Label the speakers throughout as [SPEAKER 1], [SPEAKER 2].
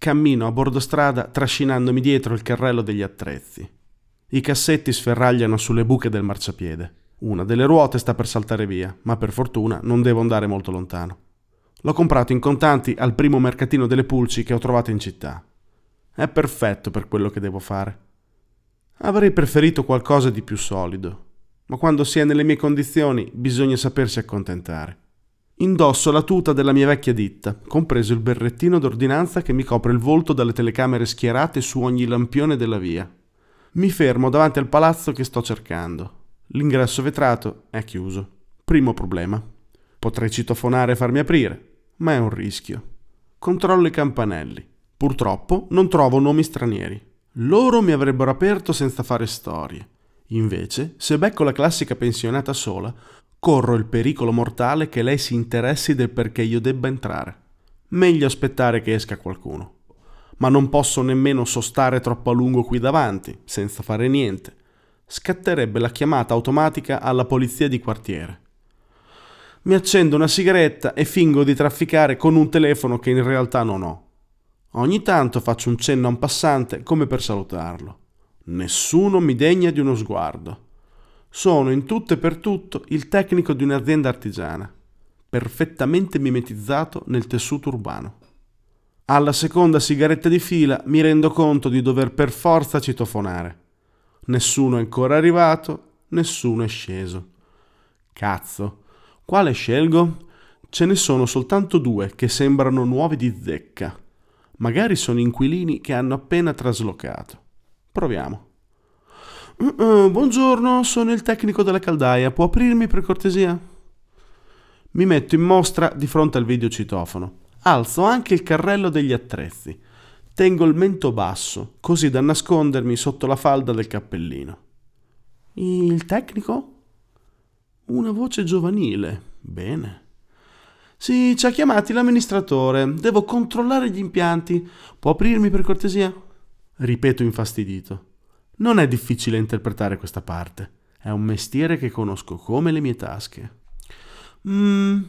[SPEAKER 1] Cammino a bordo strada trascinandomi dietro il carrello degli attrezzi. I cassetti sferragliano sulle buche del marciapiede. Una delle ruote sta per saltare via, ma per fortuna non devo andare molto lontano. L'ho comprato in contanti al primo mercatino delle pulci che ho trovato in città. È perfetto per quello che devo fare. Avrei preferito qualcosa di più solido, ma quando si è nelle mie condizioni bisogna sapersi accontentare. Indosso la tuta della mia vecchia ditta, compreso il berrettino d'ordinanza che mi copre il volto dalle telecamere schierate su ogni lampione della via. Mi fermo davanti al palazzo che sto cercando. L'ingresso vetrato è chiuso. Primo problema. Potrei citofonare e farmi aprire, ma è un rischio. Controllo i campanelli. Purtroppo non trovo nomi stranieri. Loro mi avrebbero aperto senza fare storie. Invece, se becco la classica pensionata sola, corro il pericolo mortale che lei si interessi del perché io debba entrare. Meglio aspettare che esca qualcuno. Ma non posso nemmeno sostare troppo a lungo qui davanti, senza fare niente. Scatterebbe la chiamata automatica alla polizia di quartiere. Mi accendo una sigaretta e fingo di trafficare con un telefono che in realtà non ho. Ogni tanto faccio un cenno a un passante come per salutarlo. Nessuno mi degna di uno sguardo. Sono in tutto e per tutto il tecnico di un'azienda artigiana, perfettamente mimetizzato nel tessuto urbano. Alla seconda sigaretta di fila mi rendo conto di dover per forza citofonare. Nessuno è ancora arrivato, nessuno è sceso. Cazzo, quale scelgo? Ce ne sono soltanto due che sembrano nuovi di zecca. Magari sono inquilini che hanno appena traslocato. Proviamo. Uh, buongiorno, sono il tecnico della caldaia. Può aprirmi per cortesia? Mi metto in mostra di fronte al videocitofono. Alzo anche il carrello degli attrezzi. Tengo il mento basso, così da nascondermi sotto la falda del cappellino. Il tecnico? Una voce giovanile. Bene. Sì, ci ha chiamati l'amministratore. Devo controllare gli impianti. Può aprirmi per cortesia? Ripeto infastidito. Non è difficile interpretare questa parte. È un mestiere che conosco come le mie tasche. Mmm.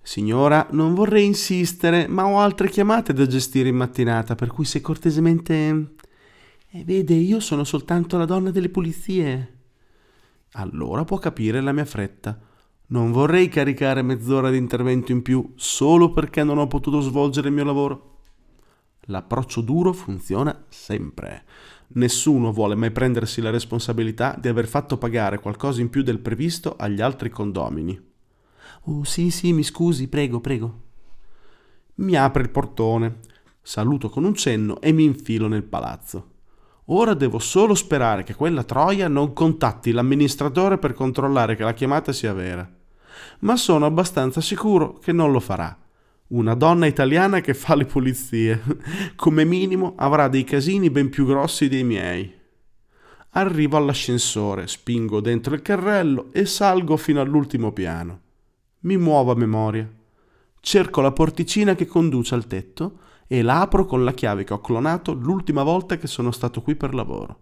[SPEAKER 1] Signora, non vorrei insistere, ma ho altre chiamate da gestire in mattinata, per cui se cortesemente... Eh, vede, io sono soltanto la donna delle pulizie. Allora può capire la mia fretta. Non vorrei caricare mezz'ora di intervento in più solo perché non ho potuto svolgere il mio lavoro. L'approccio duro funziona sempre. Nessuno vuole mai prendersi la responsabilità di aver fatto pagare qualcosa in più del previsto agli altri condomini. Oh sì, sì, mi scusi, prego, prego. Mi apre il portone, saluto con un cenno e mi infilo nel palazzo. Ora devo solo sperare che quella troia non contatti l'amministratore per controllare che la chiamata sia vera. Ma sono abbastanza sicuro che non lo farà una donna italiana che fa le pulizie. Come minimo avrà dei casini ben più grossi dei miei. Arrivo all'ascensore, spingo dentro il carrello e salgo fino all'ultimo piano. Mi muovo a memoria. Cerco la porticina che conduce al tetto e la apro con la chiave che ho clonato l'ultima volta che sono stato qui per lavoro.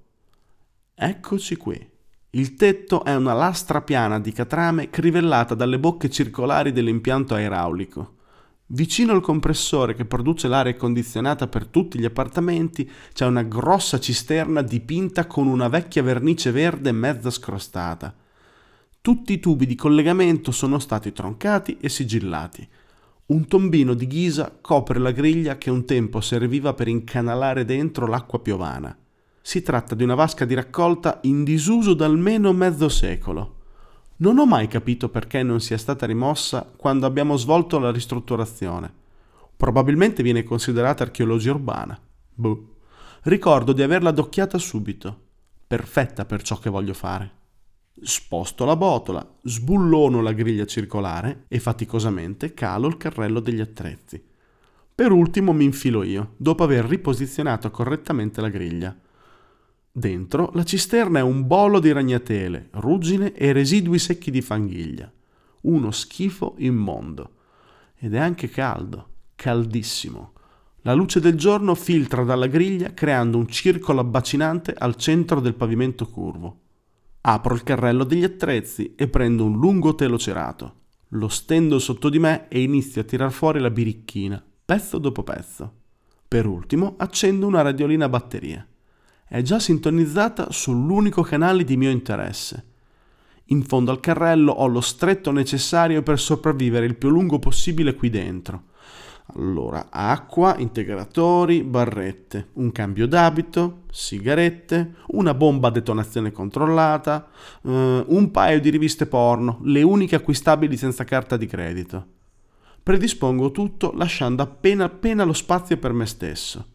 [SPEAKER 1] Eccoci qui. Il tetto è una lastra piana di catrame crivellata dalle bocche circolari dell'impianto aeraulico. Vicino al compressore che produce l'aria condizionata per tutti gli appartamenti c'è una grossa cisterna dipinta con una vecchia vernice verde mezza scrostata. Tutti i tubi di collegamento sono stati troncati e sigillati. Un tombino di ghisa copre la griglia che un tempo serviva per incanalare dentro l'acqua piovana. Si tratta di una vasca di raccolta in disuso da almeno mezzo secolo. Non ho mai capito perché non sia stata rimossa quando abbiamo svolto la ristrutturazione. Probabilmente viene considerata archeologia urbana. Boh. Ricordo di averla adocchiata subito. Perfetta per ciò che voglio fare. Sposto la botola, sbullono la griglia circolare e faticosamente calo il carrello degli attrezzi. Per ultimo mi infilo io, dopo aver riposizionato correttamente la griglia. Dentro la cisterna è un bolo di ragnatele, ruggine e residui secchi di fanghiglia. Uno schifo immondo. Ed è anche caldo, caldissimo. La luce del giorno filtra dalla griglia creando un circolo abbacinante al centro del pavimento curvo. Apro il carrello degli attrezzi e prendo un lungo telo cerato. Lo stendo sotto di me e inizio a tirar fuori la birichina, pezzo dopo pezzo. Per ultimo accendo una radiolina a batteria. È già sintonizzata sull'unico canale di mio interesse. In fondo al carrello ho lo stretto necessario per sopravvivere il più lungo possibile qui dentro. Allora, acqua, integratori, barrette, un cambio d'abito, sigarette, una bomba a detonazione controllata, uh, un paio di riviste porno, le uniche acquistabili senza carta di credito. Predispongo tutto lasciando appena appena lo spazio per me stesso.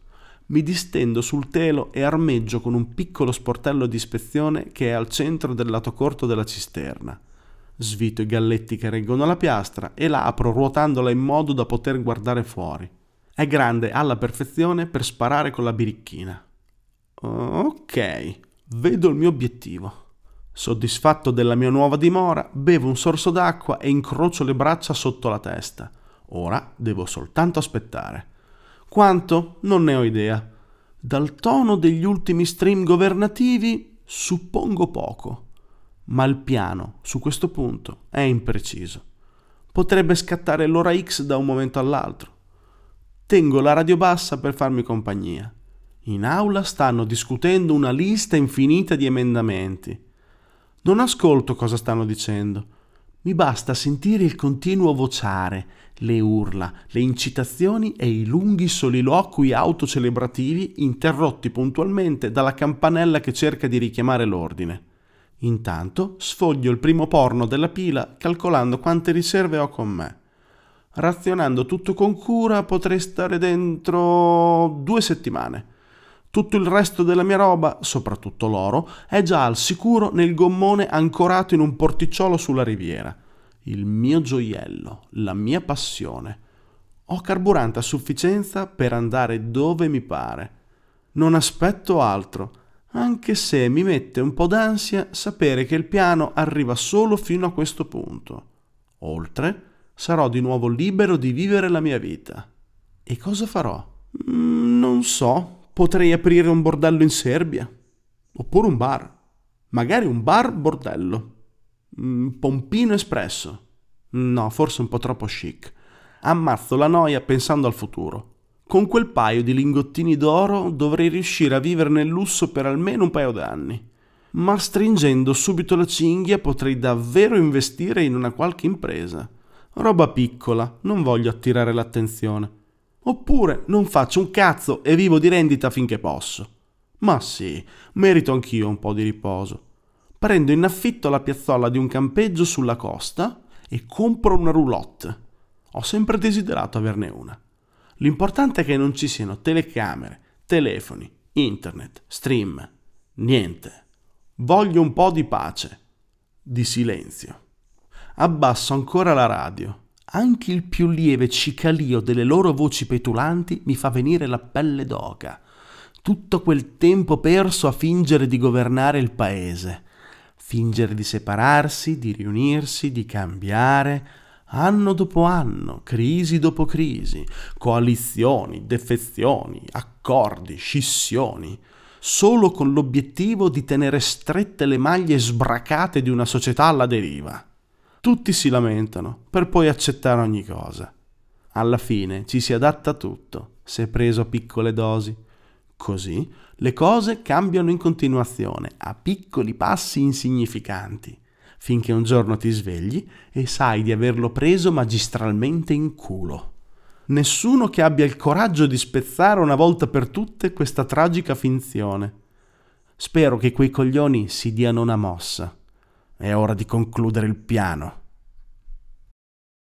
[SPEAKER 1] Mi distendo sul telo e armeggio con un piccolo sportello di ispezione che è al centro del lato corto della cisterna. Svito i galletti che reggono la piastra e la apro ruotandola in modo da poter guardare fuori. È grande alla perfezione per sparare con la birichina. Ok, vedo il mio obiettivo. Soddisfatto della mia nuova dimora, bevo un sorso d'acqua e incrocio le braccia sotto la testa. Ora devo soltanto aspettare. Quanto? Non ne ho idea. Dal tono degli ultimi stream governativi suppongo poco. Ma il piano, su questo punto, è impreciso. Potrebbe scattare l'ora X da un momento all'altro. Tengo la radio bassa per farmi compagnia. In aula stanno discutendo una lista infinita di emendamenti. Non ascolto cosa stanno dicendo. Mi basta sentire il continuo vociare, le urla, le incitazioni e i lunghi soliloqui autocelebrativi interrotti puntualmente dalla campanella che cerca di richiamare l'ordine. Intanto sfoglio il primo porno della pila calcolando quante riserve ho con me. Razionando tutto con cura potrei stare dentro due settimane. Tutto il resto della mia roba, soprattutto l'oro, è già al sicuro nel gommone ancorato in un porticciolo sulla riviera il mio gioiello, la mia passione. Ho carburante a sufficienza per andare dove mi pare. Non aspetto altro, anche se mi mette un po' d'ansia sapere che il piano arriva solo fino a questo punto. Oltre, sarò di nuovo libero di vivere la mia vita. E cosa farò? Mm, non so, potrei aprire un bordello in Serbia. Oppure un bar. Magari un bar bordello. Mm, pompino espresso. No, forse un po' troppo chic. Ammazzo la noia pensando al futuro. Con quel paio di lingottini d'oro dovrei riuscire a vivere nel lusso per almeno un paio d'anni. Ma stringendo subito la cinghia potrei davvero investire in una qualche impresa. Roba piccola, non voglio attirare l'attenzione. Oppure non faccio un cazzo e vivo di rendita finché posso. Ma sì, merito anch'io un po' di riposo prendo in affitto la piazzola di un campeggio sulla costa e compro una roulotte. Ho sempre desiderato averne una. L'importante è che non ci siano telecamere, telefoni, internet, stream, niente. Voglio un po' di pace, di silenzio. Abbasso ancora la radio. Anche il più lieve cicalio delle loro voci petulanti mi fa venire la pelle d'oca. Tutto quel tempo perso a fingere di governare il paese fingere di separarsi, di riunirsi, di cambiare, anno dopo anno, crisi dopo crisi, coalizioni, defezioni, accordi, scissioni, solo con l'obiettivo di tenere strette le maglie sbracate di una società alla deriva. Tutti si lamentano, per poi accettare ogni cosa. Alla fine ci si adatta a tutto, se preso a piccole dosi. Così le cose cambiano in continuazione, a piccoli passi insignificanti, finché un giorno ti svegli e sai di averlo preso magistralmente in culo. Nessuno che abbia il coraggio di spezzare una volta per tutte questa tragica finzione. Spero che quei coglioni si diano una mossa. È ora di concludere il piano.